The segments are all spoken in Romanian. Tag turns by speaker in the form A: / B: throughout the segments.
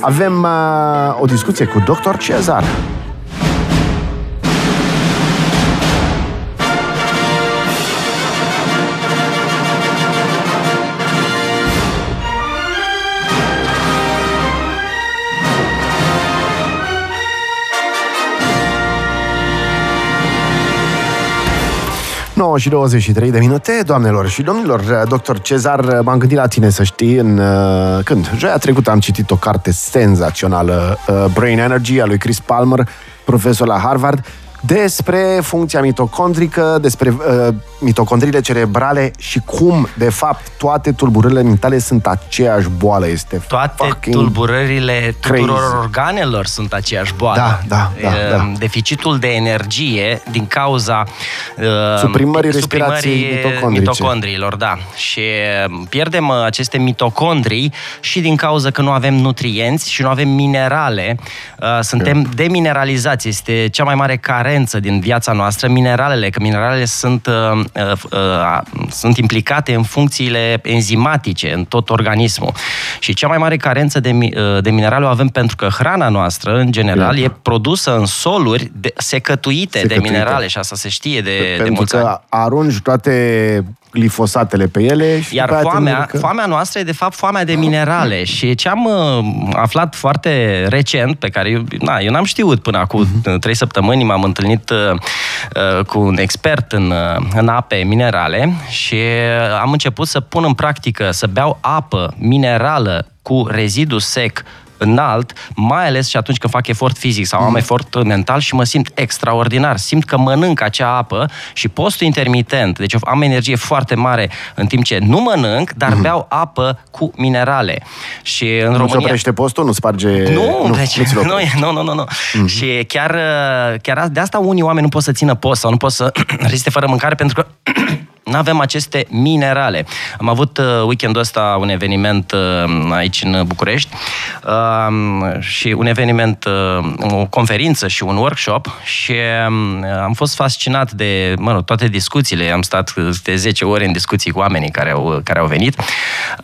A: Avem uh, o discuție cu Dr. Cezar. Și 23 de minute, doamnelor și domnilor. Doctor Cezar, m-am gândit la tine să știi în... Uh, când? Joia trecută am citit o carte senzațională, uh, Brain Energy, a lui Chris Palmer, profesor la Harvard, despre funcția mitocondrică, despre uh, mitocondriile cerebrale și cum, de fapt, toate tulburările mentale sunt aceeași boală. Este
B: toate tulburările tuturor crazy. organelor sunt aceeași boală.
A: Da, da, da, da.
B: Deficitul de energie din cauza
A: uh, suprimării respirației mitocondriilor,
B: da. Și uh, pierdem uh, aceste mitocondrii și din cauza că nu avem nutrienți și nu avem minerale. Uh, suntem okay. demineralizați. Este cea mai mare care carență din viața noastră mineralele, că mineralele sunt, uh, uh, uh, sunt implicate în funcțiile enzimatice în tot organismul. Și cea mai mare carență de, uh, de minerale o avem pentru că hrana noastră, în general, e produsă în soluri de, secătuite, secătuite de minerale și asta se știe de,
A: pentru
B: de mulți
A: că ani. arunci toate glifosatele pe ele. Și
B: Iar foamea, că... foamea noastră e de fapt foamea de minerale și ce am uh, aflat foarte recent, pe care eu, na, eu n-am știut până acum uh-huh. trei săptămâni, m-am întâlnit uh, uh, cu un expert în, uh, în ape minerale și uh, am început să pun în practică, să beau apă minerală cu rezidu sec înalt, mai ales și atunci când fac efort fizic sau am mm. efort mental și mă simt extraordinar. Simt că mănânc acea apă și postul intermitent, deci am energie foarte mare în timp ce nu mănânc, dar mm. beau apă cu minerale. Și în nu România...
A: oprește postul? Nu sparge...
B: Nu, nu, deci, nu, nu, nu, nu, nu. Mm. Și chiar, chiar de asta unii oameni nu pot să țină post sau nu pot să reziste fără mâncare pentru că nu avem aceste minerale. Am avut uh, weekendul ăsta un eveniment uh, aici în București uh, și un eveniment, uh, o conferință și un workshop și uh, am fost fascinat de, mă rog, toate discuțiile. Am stat de 10 ore în discuții cu oamenii care au, care au venit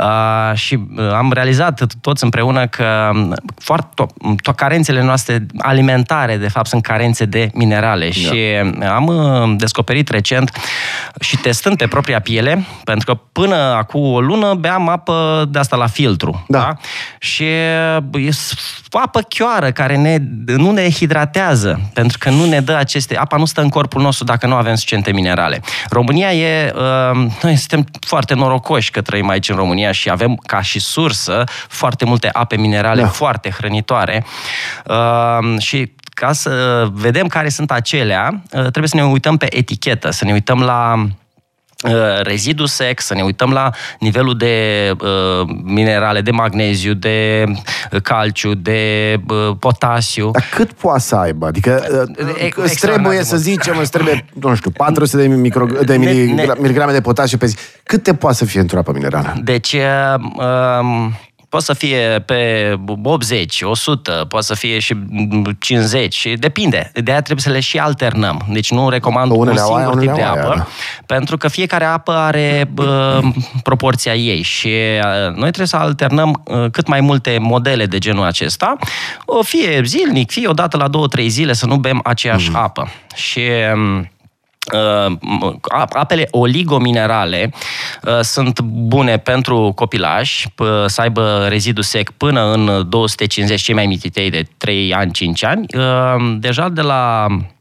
B: uh, și uh, am realizat toți împreună că foarte, to- to- carențele noastre alimentare, de fapt, sunt carențe de minerale da. și am uh, descoperit recent și testând sunt pe propria piele, pentru că până acum o lună beam apă de asta la filtru. Da. da? Și e apă chioară care ne, nu ne hidratează, pentru că nu ne dă aceste... Apa nu stă în corpul nostru dacă nu avem suficiente minerale. România e... Uh, noi suntem foarte norocoși că trăim aici în România și avem ca și sursă foarte multe ape minerale da. foarte hrănitoare. Uh, și ca să vedem care sunt acelea, uh, trebuie să ne uităm pe etichetă, să ne uităm la Uh, rezidu sec, să ne uităm la nivelul de uh, minerale, de magneziu, de uh, calciu, de uh, potasiu.
A: Dar cât poate să aibă? Adică uh, îți trebuie să zicem, îți trebuie, nu știu, 400 de, micro, de miligrame de potasiu pe zi. Cât te poate să fie într-o apă minerală?
B: Deci, uh, um, poate să fie pe 80, 100, poate să fie și 50 și depinde. De aia trebuie să le și alternăm. Deci nu recomand unele un singur aia, tip de apă, aia. pentru că fiecare apă are bă, proporția ei și noi trebuie să alternăm cât mai multe modele de genul acesta, fie zilnic, fie o dată la 2-3 zile să nu bem aceeași mm. apă. Și Uh, apele oligominerale uh, sunt bune pentru copilași, să aibă rezidu sec până în 250 cei mai mititei de 3 ani, 5 ani. Uh, deja de la Uh,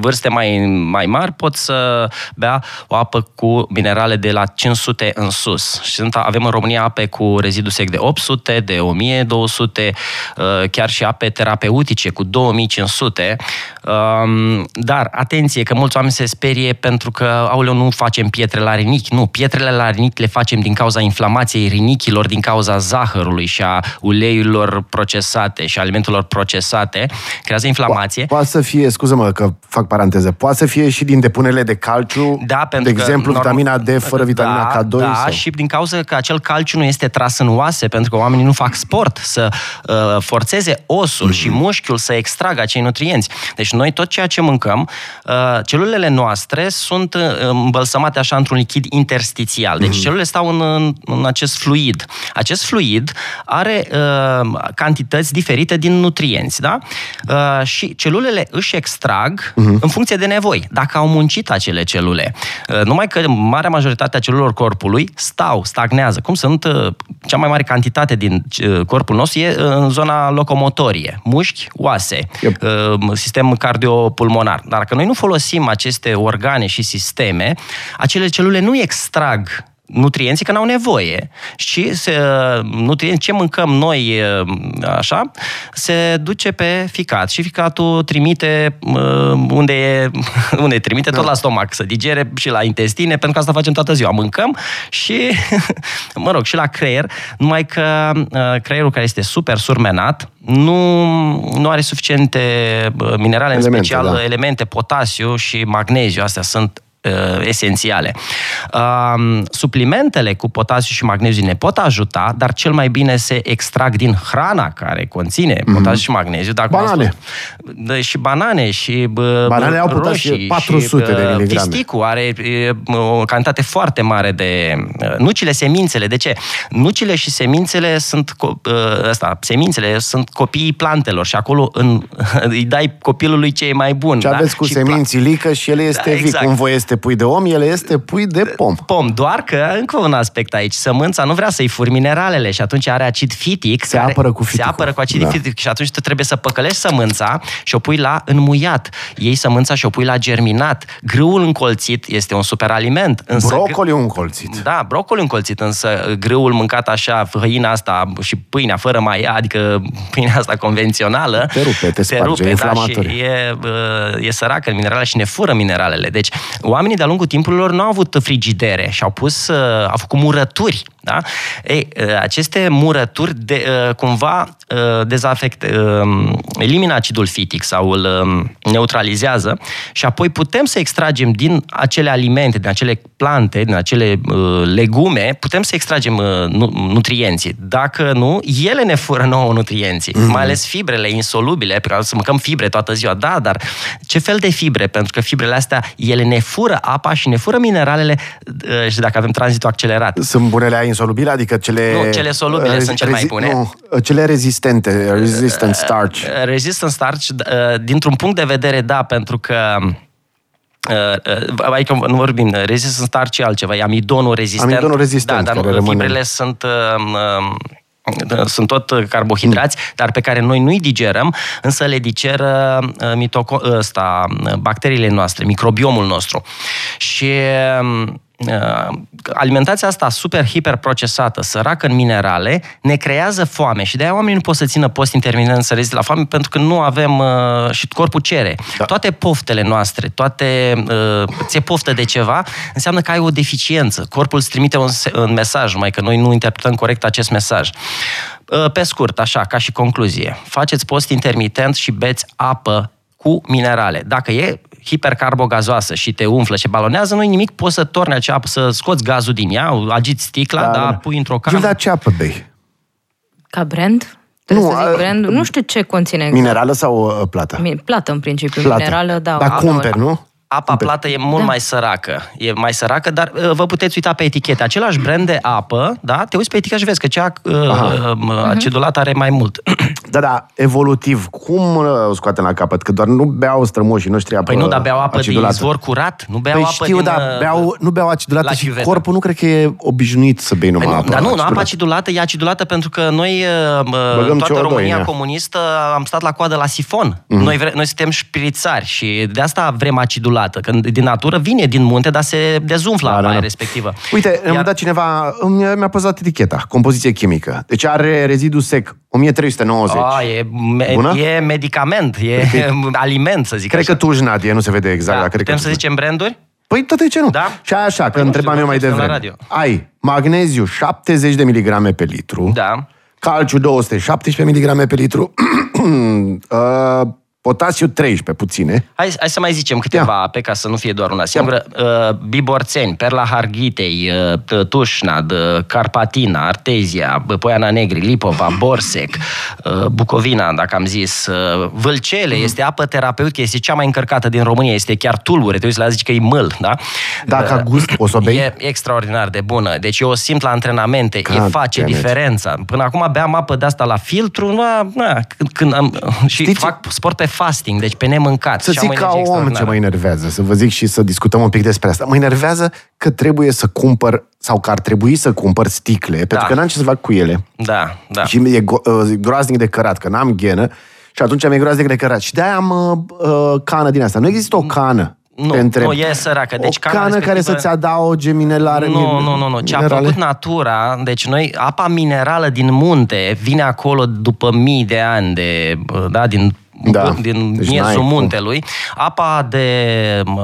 B: vârste mai, mai mari pot să bea o apă cu minerale de la 500 în sus. Și sunt, avem în România ape cu rezidu sec de 800, de 1200, uh, chiar și ape terapeutice cu 2500. Um, dar, atenție, că mulți oameni se sperie pentru că, auleu, nu facem pietre la rinichi. Nu, pietrele la rinichi le facem din cauza inflamației rinichilor, din cauza zahărului și a uleiurilor procesate și alimentelor procesate. Creează inflamație.
A: Poate să fie, scuză-mă, că fac paranteză, poate să fie și din depunerile de calciu,
B: Da, pentru
A: de
B: că
A: exemplu,
B: norm-
A: vitamina D fără vitamina
B: da,
A: K2?
B: Da,
A: sau?
B: și din cauza că acel calciu nu este tras în oase, pentru că oamenii nu fac sport să uh, forțeze osul
A: Mhm.
B: și mușchiul să extragă acei nutrienți. Deci noi tot ceea ce mâncăm, uh, celulele noastre sunt uh, îmbălsămate așa într-un lichid interstițial. Deci
A: Mhm.
B: celulele stau în, în, în acest fluid. Acest fluid are uh, cantități diferite din nutrienți, da? Uh, și celulele își extrag
A: Mhm.
B: în funcție de nevoi, dacă au muncit acele celule. Uh, numai că marea majoritate a celulelor corpului stau, stagnează. Cum sunt uh, cea mai mare cantitate din uh, corpul nostru e uh, în zona locomotorie, mușchi, oase,
A: Yep.
B: uh, sistem cardiopulmonar. Dar dacă noi nu folosim aceste organe și sisteme, acele celule nu extrag nutrienții că n-au nevoie și se, nutrienți, ce mâncăm noi așa, se duce pe ficat și ficatul trimite uh, unde e, unde trimite, tot la stomac, să digere și la intestine, pentru că asta facem toată ziua. Mâncăm și, mă rog, și la creier, numai că uh, creierul care este super surmenat nu, nu are suficiente uh, minerale, în
A: Elemente,
B: special
A: da.
B: elemente, potasiu și magneziu, astea sunt uh, esențiale. Uh, suplimentele cu potasiu și magneziu ne pot ajuta, dar cel mai bine se extrag din hrana care conține potasiu și magneziu. Dacă
A: Mhm. Banane.
B: Da, și banane și bă,
A: Bananele au
B: roșii
A: potasiu, 400
B: și,
A: de
B: bă,
A: miligrame.
B: Fisticul are e, o cantitate foarte mare de uh, nucile, semințele. De ce? Nucile și semințele sunt co- uh, ăsta, semințele sunt copiii plantelor și acolo în, îi dai copilului ce e mai bun.
A: Ce aveți cu
B: Și
A: seminții lică și el este
B: Da,
A: vic.
B: exact.
A: Cum voi este pui de om, el este pui de pom.
B: pom, doar că, încă un aspect aici, sămânța nu vrea să-i furi mineralele și atunci are acid fitic.
A: Se
B: care,
A: apără cu
B: Se
A: fiticul.
B: apără cu acid
A: Da.
B: fitic și atunci tu trebuie să păcălești sămânța și o pui la înmuiat. Iei sămânța și o pui la germinat. Grâul încolțit este un superaliment. Însă
A: Brocoli încolțit.
B: da, brocoli încolțit, însă grâul mâncat așa, hăina asta și pâinea fără mai adică pâinea asta convențională,
A: Te rupe, te sparge, e
B: da,
A: inflamatoriu.
B: și e, uh, e săracă în minerale și ne fură mineralele. Deci, oamenii de-a lungul timpurilor nu au avut frigidere și au pus, uh, au făcut murături. Da? Ei, uh, aceste murături de, uh, cumva uh, dezafect, uh, elimină acidul fitic sau îl um, neutralizează și apoi putem să extragem din acele alimente, din acele plante, din acele uh, legume, putem să extragem uh, nu- nutrienții. Dacă nu, ele ne fură nouă nutrienții,
A: Mhm.
B: mm-hmm. mai ales fibrele insolubile, pe care să mâncăm fibre toată ziua. Da, dar ce fel de fibre? Pentru că fibrele astea, ele ne fură apa și ne fură mineralele uh, și dacă avem tranzitul accelerat.
A: Sunt bunele aia insolubile, adică cele...
B: Nu, cele solubile
A: rezi-
B: sunt cele mai
A: rezi-
B: bune.
A: Nu, cele rezistente, resistant starch.
B: Uh, Resistant starch, uh, dintr-un punct de vedere, da, pentru că Uh, uh, adică nu vorbim, uh, resistant starch e altceva, e amidonul rezistent.
A: Amidonul rezistent,
B: da, dar
A: care
B: nu,
A: rămâne.
B: fibrele sunt uh, uh, sunt tot carbohidrați, mm. dar pe care noi nu-i digerăm, însă le digeră uh, mitoco- ăsta, uh, bacteriile noastre, microbiomul nostru. Și uh, alimentația asta super hiperprocesată, săracă în minerale, ne creează foame și de-aia oamenii nu pot să țină post intermitent să reziste la foame pentru că nu avem uh, și corpul cere. Da. Toate poftele noastre, toate uh, ți-e poftă de ceva, înseamnă că ai o deficiență. Corpul îți trimite un, se- un mesaj, mai că noi nu interpretăm corect acest mesaj. Uh, pe scurt, așa, ca și concluzie, faceți post intermitent și beți apă cu minerale. Dacă e hipercarbogazoasă și te umflă și balonează, nu nimic, poți să torni acea apă, să scoți gazul din ea, agiți sticla, da, da, pui într-o
A: Gilda,
B: cană.
A: ce apă bei?
C: Ca brand? Trebuie
A: Nu,
C: să zic
A: a-
C: brand. Nu știu ce conține exact.
A: Minerală sau uh, plată?
C: Mi- Plată, în principiu.
A: Plată.
C: Minerală, da.
A: Dar
C: apă.
A: cumperi, nu?
B: Apa plată e mult
C: Da.
B: mai săracă. E mai săracă, dar uh, vă puteți uita pe etichete. Același brand de apă, da? Te uiți pe etichetă și vezi că cea uh, uh, acidulată are mai mult.
A: Da, da, evolutiv. Cum uh, o scoatem la capăt? Că doar nu beau strămoșii noștri apă
B: Păi nu, dar beau apă
A: acidulată.
B: din izvor curat, nu beau
A: Păi
B: apă
A: știu,
B: din...
A: dar
B: uh,
A: beau, nu beau acidulată
B: la
A: și
B: chiuvetă.
A: corpul nu cred că e obișnuit să bei numai
B: Păi nu,
A: apă
B: dar nu, nu, apa
A: acidulată.
B: acidulată e acidulată pentru că noi, uh,
A: Băgăm
B: toată
A: CO2 în
B: România
A: ea.
B: comunistă, am stat la coadă la sifon.
A: Mhm.
B: Mm-hmm. Noi, vre, noi suntem șprițari și de asta vrem acidulată. Când din natură vine din munte, dar se dezumflă
A: Da,
B: apa
A: da,
B: aia
A: da.
B: respectivă.
A: Uite,
B: Iar-
A: mi-a dat cineva, mi-a, mi-a păzat eticheta, compoziție chimică. Deci are rezidu sec, 1390.
B: A, e, me,
A: Bună?
B: e medicament, e aliment, să zic
A: Cred
B: așa.
A: că tu Nadie, nu se vede exact.
B: da,
A: dar cred
B: putem
A: că
B: să
A: tu-
B: zicem branduri?
A: Păi tot de ce nu?
B: Da?
A: Și așa, că
B: Păi nu
A: întrebam
B: știu,
A: eu mai
B: suntem la
A: devreme.
B: radio.
A: Ai magneziu 70 de miligrame pe litru,
B: Da.
A: calciu 217 miligrame pe litru, uh, Potasiu 13, puține.
B: Hai, hai să mai zicem câteva
A: Ia.
B: ape ca să nu fie doar una singură. Uh, Biborțeni, Perla Harghitei, uh, Tușnad, uh, Carpatina, Artezia, uh, Poiana Negri, Lipova, Borsec, uh, Bucovina, dacă am zis, uh, Vâlcele,
A: Mhm.
B: este apă terapeutică, este cea mai încărcată din România, este chiar tulbure, te uiți la ea, zici că e mâl, da?
A: Da, ca gust, o să o bei?
B: E extraordinar de bună. Deci eu o simt la antrenamente, e
A: God
B: face
A: damn it.
B: diferența. Până acum beam apă de asta la filtru, na, na, când, când am, și
A: Știți ce-
B: fac sport pe fasting, deci pe nemâncat.
A: Să
B: Și am
A: zic
B: o
A: ca
B: energie
A: om ce
B: extraordinară.
A: mă enervează, să vă zic și să discutăm un pic despre asta. Mă enervează că trebuie să cumpăr, sau că ar trebui să cumpăr sticle, pentru
B: Da.
A: că n-am ce să fac cu ele.
B: Da, da.
A: Și e go- uh, groaznic de cărat, că n-am ghenă și atunci mi-e groaznic de cărat. Și de-aia am uh, uh, cană din asta. Nu există o cană.
B: Nu,
A: te întreb.
B: nu, e săracă. Deci
A: o
B: cana
A: cană care
B: respectivă-
A: să-ți adauge minerale.
B: Nu, nu, nu, nu. Ce a
A: minerale?
B: făcut natura, deci noi, apa minerală din munte vine acolo după mii de ani de, da, din
A: Da.
B: din
A: Deci
B: miezul
A: n-ai cum.
B: muntelui. Apa de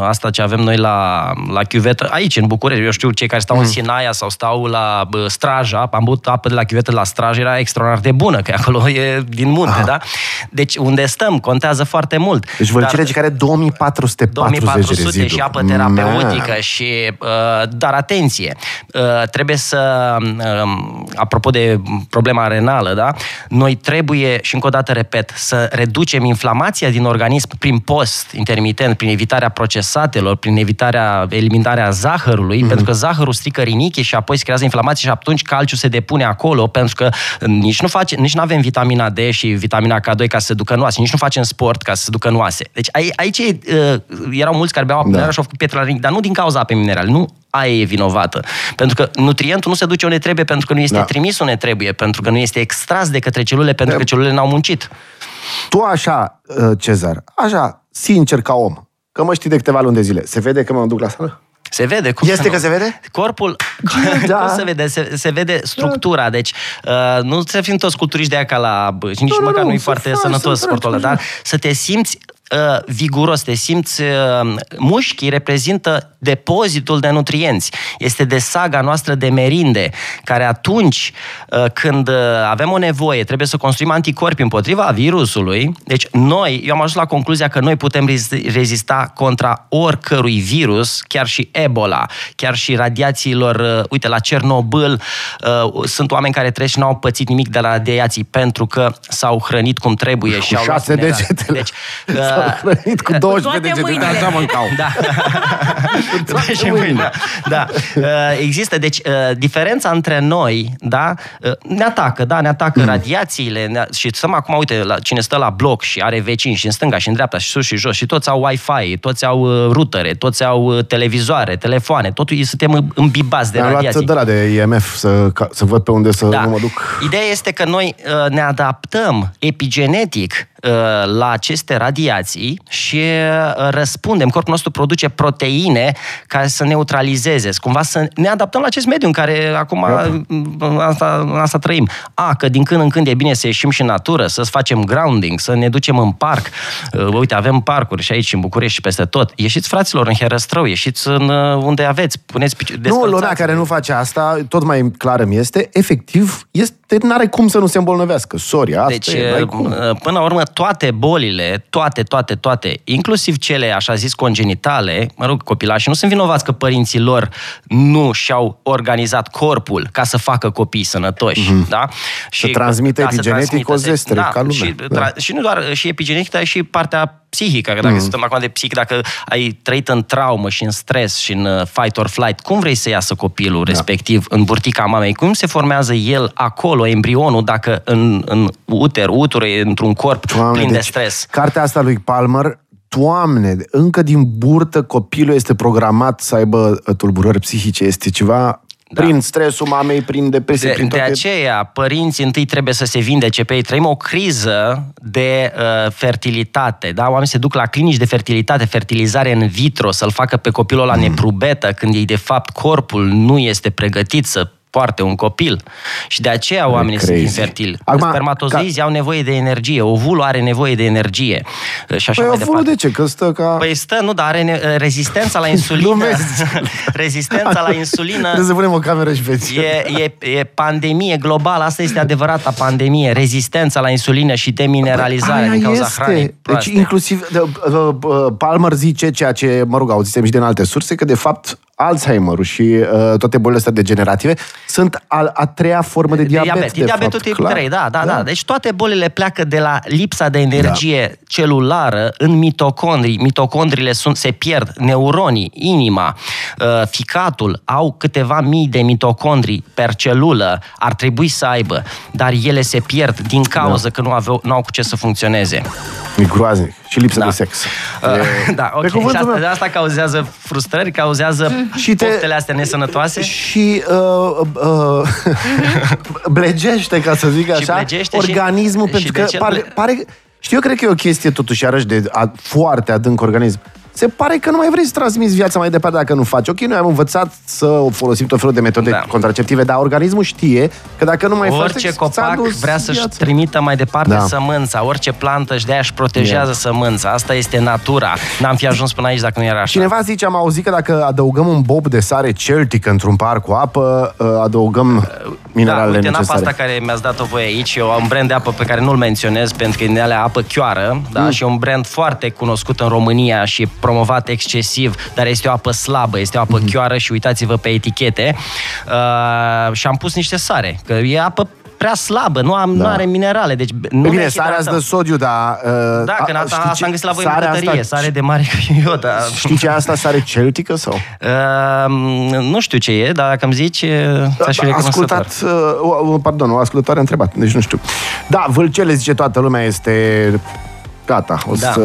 B: asta ce avem noi la, la chiuvetă, aici în București, eu știu cei care stau
A: Mm.
B: în Sinaia sau stau la bă, Straja, am băut apă de la chiuvetă la Straja, era extraordinar de bună, că acolo e din munte, da? Deci unde stăm contează foarte mult.
A: Ah. Deci Vălcire
B: Dar-
A: care are 2440
B: 2400
A: rezidu.
B: și apă terapeutică
A: Man.
B: și uh, dar atenție, uh, trebuie să uh, apropo de problema renală, da? Noi trebuie și încă o dată repet, să reducem inflamația din organism prin post intermitent, prin evitarea procesatelor, prin evitarea eliminarea zahărului,
A: Mhm.
B: pentru că zahărul strică rinichi și apoi se creează inflamație și atunci calciul se depune acolo pentru că nici nu face, nici nu avem vitamina D și vitamina K2 ca să se ducă în oase, nici nu facem sport ca să se ducă în oase. Deci ai- aici uh, erau mulți care beau apă
A: Da.
B: minerală și au făcut pietre la rinichi, dar nu din cauza apei minerale, nu aia e vinovată. Pentru că nutrientul nu se duce unde trebuie, pentru că nu este
A: Da.
B: trimis unde trebuie, pentru că nu este extras de către celule, pentru că celulele n-au muncit.
A: Tu așa, uh, Cezar, așa, sincer ca om, că mă știi de câteva luni de zile, se vede că mă duc la sală?
B: Se vede. Cum
A: Este
B: să nu?
A: că se vede?
B: Corpul,
A: Da.
B: cum se vede? Se, se vede structura, deci uh, nu să fim toți culturiști de aia ca la... bă, Și nici
A: Nu, nu,
B: măcar
A: nu,
B: nu e
A: să
B: foarte
A: faci,
B: sănătos
A: să
B: sportul ăla,
A: faci,
B: dar să te simți uh, viguros, te simți... Uh, mușchii reprezintă depozitul de nutrienți. Este de saga noastră de merinde, care atunci uh, când uh, avem o nevoie, trebuie să construim anticorpi împotriva virusului. Deci noi, eu am ajuns la concluzia că noi putem rezi- rezista contra oricărui virus, chiar și Ebola, chiar și radiațiilor, uh, uite, la Cernobâl, uh, sunt oameni care trăiesc și n-au pățit nimic de la radiații pentru că s-au hrănit cum trebuie și
A: Cu
B: au luat
A: șase
B: minerale.
A: degetele.
B: Deci,
A: S-au hrănit cu 12
C: toate
A: degete,
C: mâinile.
A: de așa mâncau.
B: da. și mâine. Da. Uh, Există, deci, uh, diferența între noi, da, uh, ne atacă, da, ne atacă
A: Mm.
B: radiațiile ne- și stăm acum, uite, la, cine stă la bloc și are vecini și în stânga și în dreapta și sus și jos și toți au Wi-Fi, toți au uh, rutere, toți au uh, televizoare, telefoane, totul suntem îmbibați de
A: Mi-am luat
B: radiații.
A: de la de IMF să, ca, să văd pe unde să
B: Da.
A: nu mă duc.
B: Ideea este că noi uh, ne adaptăm epigenetic uh, la aceste radiații și uh, răspundem. Corpul nostru produce proteine care să neutralizeze, cumva să ne adaptăm la acest mediu în care acum uh, asta, asta trăim. A, că din când în când e bine să ieșim și în natură, să facem grounding, să ne ducem în parc. Uh, Uite, avem parcuri și aici în București și peste tot. Ieșiți, fraților, în Herăstrău, ieșiți în uh, unde aveți, puneți pici-
A: Nu,
B: descălțați.
A: lumea care nu face asta, tot mai clar îmi este, efectiv, este, n-are cum să nu se îmbolnăvească. Sorry, asta
B: Deci,
A: e, n-ai cum.
B: până la urmă, toate bolile, toate, toate, toate, inclusiv cele, așa zis, congenitale, mă rog, copilași, nu sunt vinovați că părinții lor nu și-au organizat corpul ca să facă copii sănătoși, da?
A: Să transmită
B: să
A: epigenetic
B: transmită,
A: o
B: se-
A: zestre,
B: da,
A: ca lumea.
B: Și,
A: Da.
B: tra- și nu doar și epigenetic, dar și partea psihică, că dacă
A: Mm.
B: suntem acum de psihic, dacă ai trăit în traumă și în stres și în uh, fight or flight, cum vrei să iasă copilul
A: Da.
B: respectiv în burtica mamei? Cum se formează el acolo, embrionul, dacă în, în uter, uterul e într-un corp
A: Doamne,
B: plin de
A: deci,
B: stres?
A: Cartea asta lui Palmer, Doamne, încă din burtă copilul este programat să aibă uh, tulburări psihice. Este ceva
B: Da.
A: prin stresul mamei, prin depresie,
B: De,
A: prin
B: de
A: toate...
B: aceea, părinții întâi trebuie să se vindece pe ei. Trăim o criză de uh, fertilitate. Da? Oamenii se duc la clinici de fertilitate, fertilizare în vitro, să-l facă pe copilul la
A: Mm.
B: neprubetă, când ei, de fapt, corpul nu este pregătit să poarte un copil. Și de aceea oamenii
A: crazy.
B: sunt infertili.
A: Acum,
B: Spermatozoizii au nevoie de energie, ovulul are nevoie de energie și așa
A: Păi
B: mai
A: ovulul
B: departe.
A: de ce? Că stă ca...
B: Păi stă, nu, dar are ne- rezistența la insulină.
A: Glumesc.
B: rezistența la insulină
A: Trebuie să punem o cameră și veți.
B: E, e, e pandemie globală, asta este adevărata pandemie, rezistența la insulină și demineralizarea
A: Aia
B: din cauza
A: este.
B: hranei
A: Deci
B: proaste.
A: inclusiv de, uh, uh, Palmer zice ceea ce, mă rog, auzisem și din alte surse, că de fapt Alzheimer și uh, toate bolile astea degenerative sunt a, a treia formă de diabet.
B: diabet.
A: de
B: E diabetul
A: fapt,
B: tip
A: clar.
B: 3, da, da, da, Deci toate bolile pleacă de la lipsa de energie da. celulară în mitocondrii. Mitocondriile sunt, se pierd, neuronii, inima, uh, ficatul au câteva mii de mitocondrii per celulă, ar trebui să aibă, dar ele se pierd din cauza da. că nu, aveau, nu au cu ce să funcționeze.
A: E groaznic. Și lipsă
B: Da.
A: de sex.
B: Uh, da, ok.
A: Pe
B: Și
A: cuvântul
B: asta,
A: meu.
B: de asta cauzează frustrări, cauzează
A: Și
B: și
A: te-
B: poftele astea nesănătoase.
A: Și uh, uh, blegește, ca să zic
B: Și
A: așa,
B: blegește și-
A: organismul,
B: și
A: pentru
B: de
A: că
B: ce
A: pare,
B: ble-
A: pare... Știu, eu cred că e o chestie totuși, iarăși, de a, foarte adânc organism. Se pare că nu mai vrei să transmiți viața mai departe dacă nu faci. Ok, noi am învățat să folosim tot felul de metode
B: Da.
A: contraceptive, dar organismul știe că dacă nu mai faci,
B: Orice
A: ți-a
B: copac
A: dus
B: vrea să-și
A: viața.
B: trimită mai departe
A: Da.
B: sămânța, orice plantă și de-aia își protejează
A: Yeah.
B: sămânța. Asta este natura. N-am fi ajuns până aici dacă nu era așa.
A: Cineva zice, am auzit că dacă adăugăm un bob de sare celtic într-un par cu apă, uh, adăugăm
B: Da,
A: mineralele
B: uite, în apa
A: necesare.
B: asta care mi-ați dat-o voi aici, eu am un brand de apă pe care nu-l menționez pentru că e din alea apă chioară, da?
A: Mm.
B: și e un brand foarte cunoscut în România și e promovat excesiv, dar este o apă slabă, este o apă
A: Mm-hmm.
B: chioară și uitați-vă pe etichete. Uh, și am pus niște sare, că e apă prea slabă, nu, am,
A: Da.
B: nu are minerale, deci nu
A: Pe bine,
B: ne
A: sarea îți
B: hidratăm.
A: dă sodiu, dar... Uh,
B: Da, că
A: a-
B: asta,
A: știi
B: asta
A: ce-
B: am găsit la voi în
A: sarea
B: bucătărie,
A: asta-
B: sare de mare ca eu, dar...
A: Știi ce e asta, sare celtică sau?
B: Uh, nu știu ce e, dar dacă îmi zici, ți-aș fi
A: A
B: recunoscător.
A: ascultat, uh, o- pardon, o ascultătoare a întrebat, deci nu știu. Da, vâlcele, zice toată lumea, este gata, o să,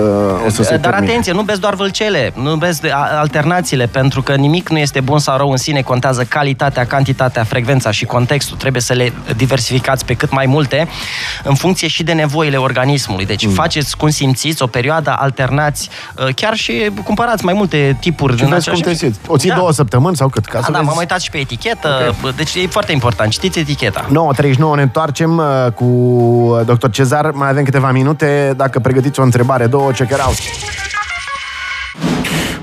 A: o să se
B: Dar
A: termine.
B: atenție, nu bezi doar vâlcele, nu bezi de- a- alternațiile, pentru că nimic nu este bun sau rău în sine, contează calitatea, cantitatea, frecvența și contextul. Trebuie să le diversificați pe cât mai multe, în funcție și de nevoile organismului. Deci
A: Mm.
B: faceți cum simțiți, o perioadă, alternați, uh, chiar și cumpărați mai multe tipuri.
A: Și
B: din
A: vezi cum
B: același-
A: te simți. O ții
B: Da.
A: două săptămâni sau cât? Ca
B: Da,
A: să
B: da,
A: vezi.
B: m-am uitat și pe etichetă, deci e foarte important, citiți eticheta.
A: 9.39 ne întoarcem uh, cu uh, dr. Cezar. Mai avem câteva minute. Dacă pregătiți o întrebare, două, check it out.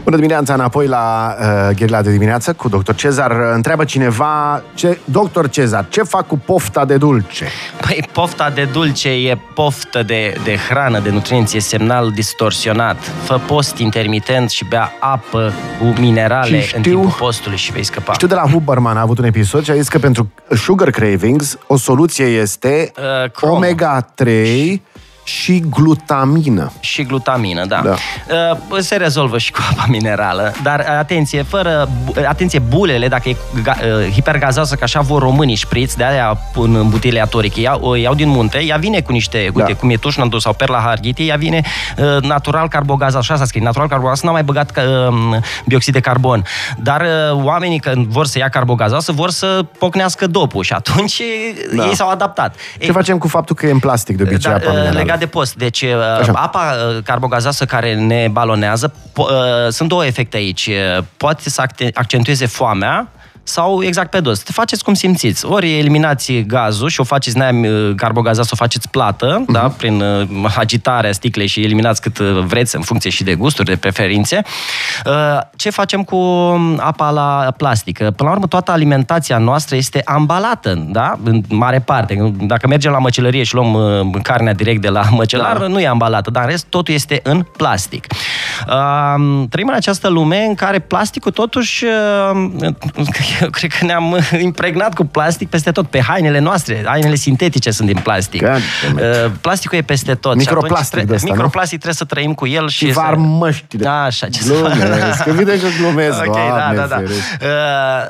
A: Bună dimineața, înapoi la uh, Gherila de dimineață cu dr. Cezar. Întreabă cineva, ce, dr. Cezar, ce fac cu pofta de dulce?
B: Păi pofta de dulce e poftă de, de hrană, de nutrienți, e semnal distorsionat. Fă post intermitent și bea apă cu minerale
A: Și
B: în
A: știu-
B: timpul postului și vei scăpa.
A: Știu de la Huberman, a avut un episod și a zis că pentru sugar cravings o soluție este
B: Uh, cromă.
A: omega-3 și glutamină.
B: și glutamină, da.
A: Da.
B: Uh, Se rezolvă și cu apa minerală, dar uh, atenție, fără bu- atenție, bulele, dacă e ga- uh, hipergazoasă, că așa vor românii șpriți, de aia pun în butile atorice, iau, o iau din munte, ea vine cu niște, uite,
A: Da.
B: cum e tușnădu sau perla harghiti, ea vine uh, natural carbogazat, așa s-a scris, natural carbogazat, n-a mai băgat uh, bioxid de carbon. Dar uh, oamenii când vor să ia carbogazasă, vor să pocnească dopul și atunci
A: Da.
B: ei s-au adaptat.
A: Ce facem cu faptul că e în plastic de obicei
B: Dar,
A: apa
B: uh,
A: minerală?
B: Legat de post. Deci, uh,
A: Așa.
B: apa uh, carbogazoasă care ne balonează, po- uh, sunt două efecte aici. Uh, Poate să acte- accentueze foamea sau exact pe dos. Te faceți cum simțiți. Ori eliminați gazul și o faceți neam carbogazat, o faceți plată,
A: Mhm.
B: da? prin uh, agitarea sticlei și eliminați cât uh, vreți în funcție și de gusturi, de preferințe. Uh, Ce facem cu apa la plastic? Până la urmă, toată alimentația noastră este ambalată, da? În mare parte. Dacă mergem la măcelărie și luăm uh, carnea direct de la măcelar, da. nu e ambalată, dar în rest totul este în plastic. Uh, Trăim în această lume în care plasticul totuși uh, eu cred că ne-am impregnat cu plastic peste tot, pe hainele noastre. Hainele sintetice sunt din plastic.
A: God damn it.
B: Uh, Plasticul e peste tot. și
A: Microplastic
B: atunci tre-
A: de ăsta, nu?
B: Microplastic trebuie să trăim cu el și,
A: Și
B: să-
A: varmăștile.
B: Da, așa, ce să
A: Glumesc, că vine că glumesc,
B: Ok, da,
A: Doamne
B: da, da.
A: ferește.
B: Uh,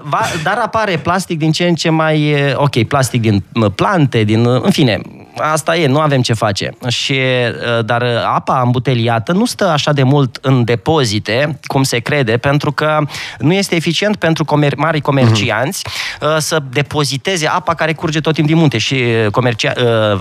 B: va- dar apare plastic din ce în ce mai... uh, Ok, plastic din uh, plante, din... uh, În fine, asta e, nu avem ce face. Și, uh, dar apa îmbuteliată nu stă așa de mult în depozite, cum se crede, pentru că nu este eficient pentru comer- mari comercianți uh-huh. să depoziteze apa care curge tot timpul din munte și comercia-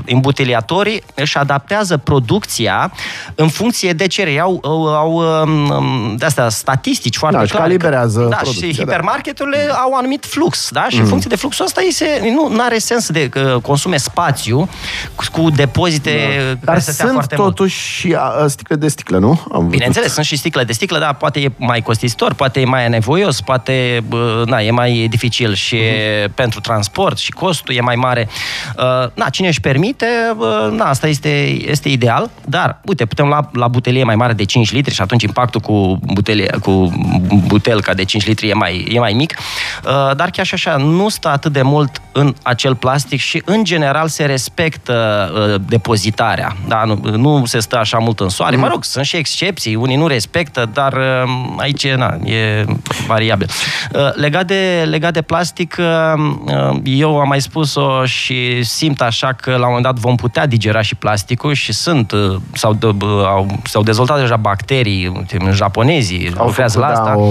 B: îmbuteliatorii își adaptează producția în funcție de cerere. Au, au, au um, de astea statistici foarte
A: da,
B: clare.
A: calibrează
B: Da,
A: producția,
B: și
A: da.
B: hipermarketurile mm. au anumit flux, da? Și în funcție de fluxul ăsta ei se, nu are sens de uh, consume spațiu cu, cu depozite da. care
A: Dar
B: să stea
A: sunt
B: foarte mult.
A: totuși și a, sticle de sticlă, nu? Am văzut.
B: Bineînțeles, sunt și sticle de sticlă, dar poate e mai costisitor, poate e mai nevoios, poate bă, na, e mai dificil și uh-huh. pentru transport și costul e mai mare. Uh, na, cine își permite, uh, na, asta este, este ideal, dar, uite, putem lua la butelie mai mare de 5 litri și atunci impactul cu, butelie, cu butelca de 5 litri e mai, e mai mic, uh, dar chiar și așa nu stă atât de mult în acel plastic și, în general, se respectă uh, depozitarea. Da? Nu, nu se stă așa mult în soare. Mm. Mă rog, sunt și excepții, unii nu respectă, dar uh, aici na, e variabil. Uh, legat, de, legat de plastic, uh, eu am mai spus-o și simt așa că la un moment dat vom putea digera și plasticul și sunt, uh, s-au, de, au, s-au dezvoltat deja bacterii, uite, japonezii
A: Au
B: lucrează la
A: făcut, da,
B: asta.
A: o-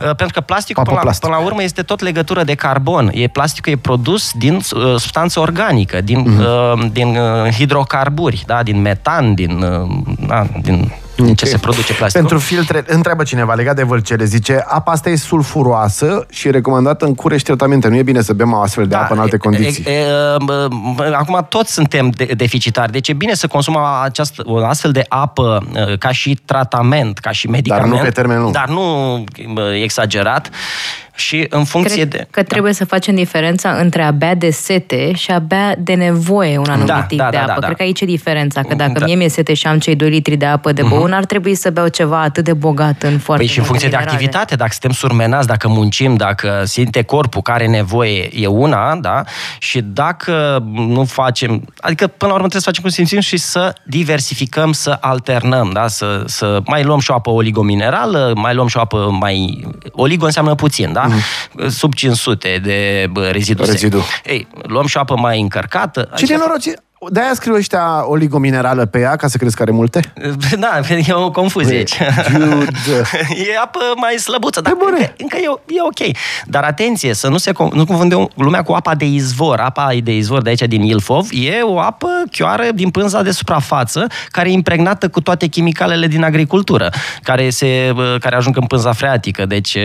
B: Uh, Pentru că plasticul, până la,
A: Papoplastic.
B: până la urmă, este tot legătură de carbon. E plasticul e produs din uh, substanță organică, din, uh, din uh, hidrocarburi, da? din metan, din, uh, da? din okay. ce se produce plasticul.
A: Pentru filtre, întreabă cineva legat de vâlcele, zice, apa asta e sulfuroasă și e recomandată în cure și tratamente. Nu e bine să bem o astfel de apă în alte
B: Da, e-
A: condiții.
B: E, e, bă, bă, acum toți suntem de, deficitari, deci e bine să consumăm această, o astfel de apă uh, ca și tratament, ca și medicament.
A: nu pe termen lung.
B: Dar nu bă, exagerat. Și în funcție
C: Cred
B: de...
C: că trebuie să facem diferența între a bea de sete și a bea de nevoie un anumit
B: Da,
C: tip
B: da,
C: de
B: da,
C: apă.
B: da, da.
C: Cred că aici e diferența, că dacă
B: Da.
C: mie mi-e sete și am cei 2 litri de apă de băut, n-ar trebui să beau ceva atât de bogat în foarte
B: Păi și în
C: multe
B: funcție de
C: minerale.
B: activitate, dacă suntem surmenați, dacă muncim, dacă simte corpul care are nevoie, e una, da? Și dacă nu facem, adică până la urmă trebuie să facem cum simțim și să diversificăm, să alternăm, da? Să, să mai luăm și o apă oligominerală, mai luăm și o apă mai... Oligo înseamnă puțin, da? Sub 500 de bă, rezidu. sec.
A: Rezidu.
B: Ei, luăm și o apă mai încărcată.
A: Ce
B: Adică-
A: nenoroci? De-aia scriu ăștia oligominerală pe ea, ca să crezi că are multe?
B: Da, e o confuzie aici.
A: Dude.
B: e apă mai slăbuță, dar
A: Pe bune.
B: încă, încă e, e ok. Dar atenție, să nu se con- nu confundem lumea cu apa de izvor. Apa de izvor de aici din Ilfov e o apă chioară din pânza de suprafață, care e impregnată cu toate chimicalele din agricultură, care, se, care ajung în pânza freatică. Deci,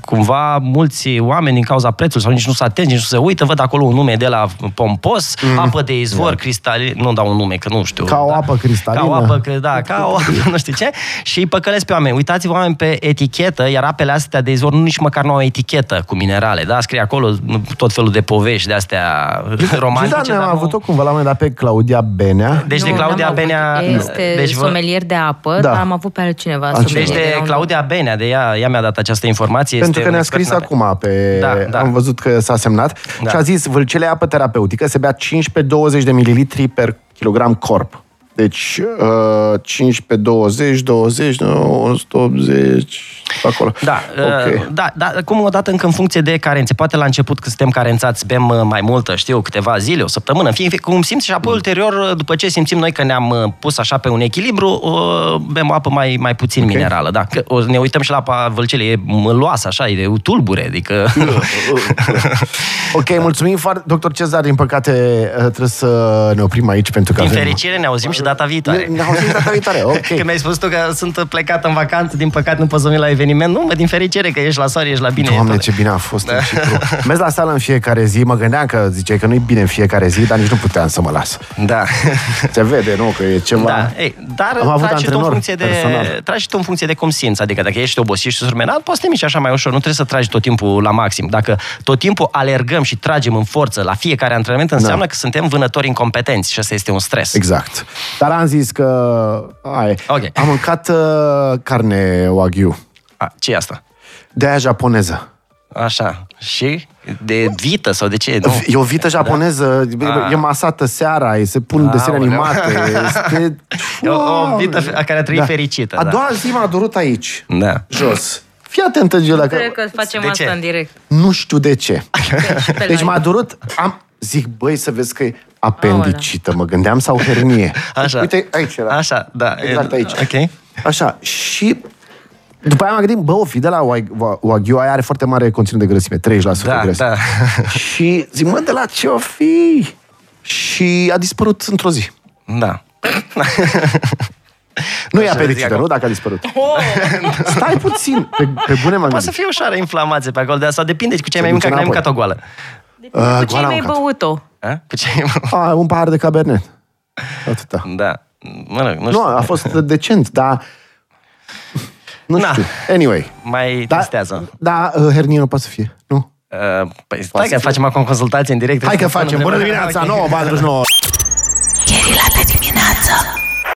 B: cumva, mulți oameni, din cauza prețului, sau nici nu se atent, nici nu se uită, văd acolo un nume de la pompos, mm. apă de izvor, da. cristalin, nu dau un nume, că nu știu.
A: Ca o
B: da?
A: apă cristalină.
B: Ca o apă, cre- da, ca o apă, nu știu ce. Și îi păcălesc pe oameni. Uitați-vă oameni pe etichetă, iar apele astea de izvor nu nici măcar nu au etichetă cu minerale, da? Scrie acolo tot felul de povești de astea romantice.
A: Da, ne-am
B: dar nu-
A: avut-o cumva la un moment dat pe Claudia Benea.
B: Deci de
C: Nu,
B: Claudia
C: n-am avut.
B: Benea...
C: Este
B: deci vă-
C: somelier de apă,
A: Da.
C: dar am avut pe altcineva.
A: Altcineva.
C: somelier
B: Deci de
C: un-
B: Claudia Benea, de ea, ea mi-a dat această informație.
A: Pentru
B: este
A: că
B: un
A: ne-a
B: expert
A: scris
B: în ape.
A: acum pe...
B: Da, da.
A: Am văzut că s-a semnat.
B: Da.
A: Și a zis, vâlcele apă terapeutică se bea 15-20 de mililitri per kilogram corp. Deci, uh, 15, 20, 20, nu, 180, pe acolo.
B: Da,
A: Ok.
B: uh, da, da, cum o dată încă în funcție de carențe. Poate la început când suntem carențați bem uh, mai multă, știu, câteva zile, o săptămână, fie, fie cum simți și apoi
A: Mm.
B: ulterior, uh, după ce simțim noi că ne-am uh, pus așa pe un echilibru, uh, bem o apă mai, mai puțin
A: Ok.
B: minerală. Da. Că, o, ne uităm și la apa vâlcelei, e mâloasă așa, e de tulbure, adică...
A: ok, mulțumim foarte... Doctor Cezar, din păcate, uh, trebuie să ne oprim aici pentru că
B: Din
A: avem...
B: fericire ne auzim și data viitoare.
A: Ne, ne auzim data viitoare, ok.
B: Când mi-ai spus tu că sunt plecat în vacanță, din păcate nu pot să vin la eveniment, nu, mă, din fericire că ești la soare, ești la bine.
A: Doamne,
B: tot.
A: ce bine a fost în Cipru. Mergi la sală în fiecare zi, mă gândeam că ziceai că nu-i bine în fiecare zi, dar nici nu puteam să mă las.
B: Da.
A: Se vede, nu? Că e ceva...
B: Da, ei, dar
A: Am avut
B: tragi și tu în
A: antrenor
B: funcție de,
A: personal.
B: tragi și tu în funcție de cum simți. Adică dacă ești obosit și surmenat, poți să te mici așa mai ușor. Nu trebuie să tragi tot timpul la maxim. Dacă tot timpul alergăm și tragem în forță la fiecare antrenament, înseamnă
A: Da.
B: că suntem vânători incompetenți și asta este un stres.
A: Exact. Dar am zis că... Ai,
B: Ok.
A: Am mâncat uh, carne wagyu.
B: A, ce e asta?
A: De aia japoneză.
B: Așa. Și? De vită sau de ce? Nu.
A: E o vită japoneză,
B: Ah.
A: e masată seara, îi se pun desene
B: Aoleu.
A: animate. Este...
B: E o- o
A: Wow!
B: vită care a trăit fericită,
A: A
B: da.
A: doua zi m-a durut aici,
B: Da.
A: jos. Fii atentă, Giulia, că
C: Cred că facem
B: De
C: asta
B: ce?
C: în direct.
A: nu știu de ce.
C: Și pe
A: Deci
C: live.
A: m-a durut, am, Zic, băi, să vezi că e apendicită, mă gândeam, sau hernie.
B: Așa.
A: Uite, aici era.
B: Așa, da.
A: Exact aici.
B: Ok.
A: Așa, și după aia m-am gândit, bă, o fi de la Wag- Wa- Wagyu, aia are foarte mare conținut de grăsime, 30% de
B: Da,
A: grăsime.
B: da.
A: Și zic, mă, de la ce o fi? Și a dispărut într-o zi.
B: Da.
A: Nu e
B: Așa zic
A: apendicită,
B: acum.
A: nu? Dacă a dispărut. Stai puțin, pe, pe bune m-am
B: Poate să
A: gândit.
B: fie ușoară inflamație pe acolo, de asta depinde cu ce ai
A: Se
B: mai
A: duce
B: mâncat, că n-ai
A: înapoi.
B: mâncat o goală.
A: Uh,
C: Cu ce ai
A: goala
C: mai
A: am mâncat.
C: băut-o?
B: A? Cu ce ai
A: A, un pahar de cabernet. Atâta.
B: Da. Mă rog, nu
A: Nu,
B: știu.
A: a fost decent, dar... Nu
B: Na.
A: știu. Anyway.
B: Mai
A: Da,
B: testează.
A: da, uh, hernie nu poate să fie. Nu?
B: Uh, Păi stai că facem acum consultație în direct.
A: Hai că
B: Trebuie să
A: facem.
B: pun
A: Bună
B: întrebarea.
A: dimineața,
B: Ok.
A: 9.49.
D: Gherilată dimineața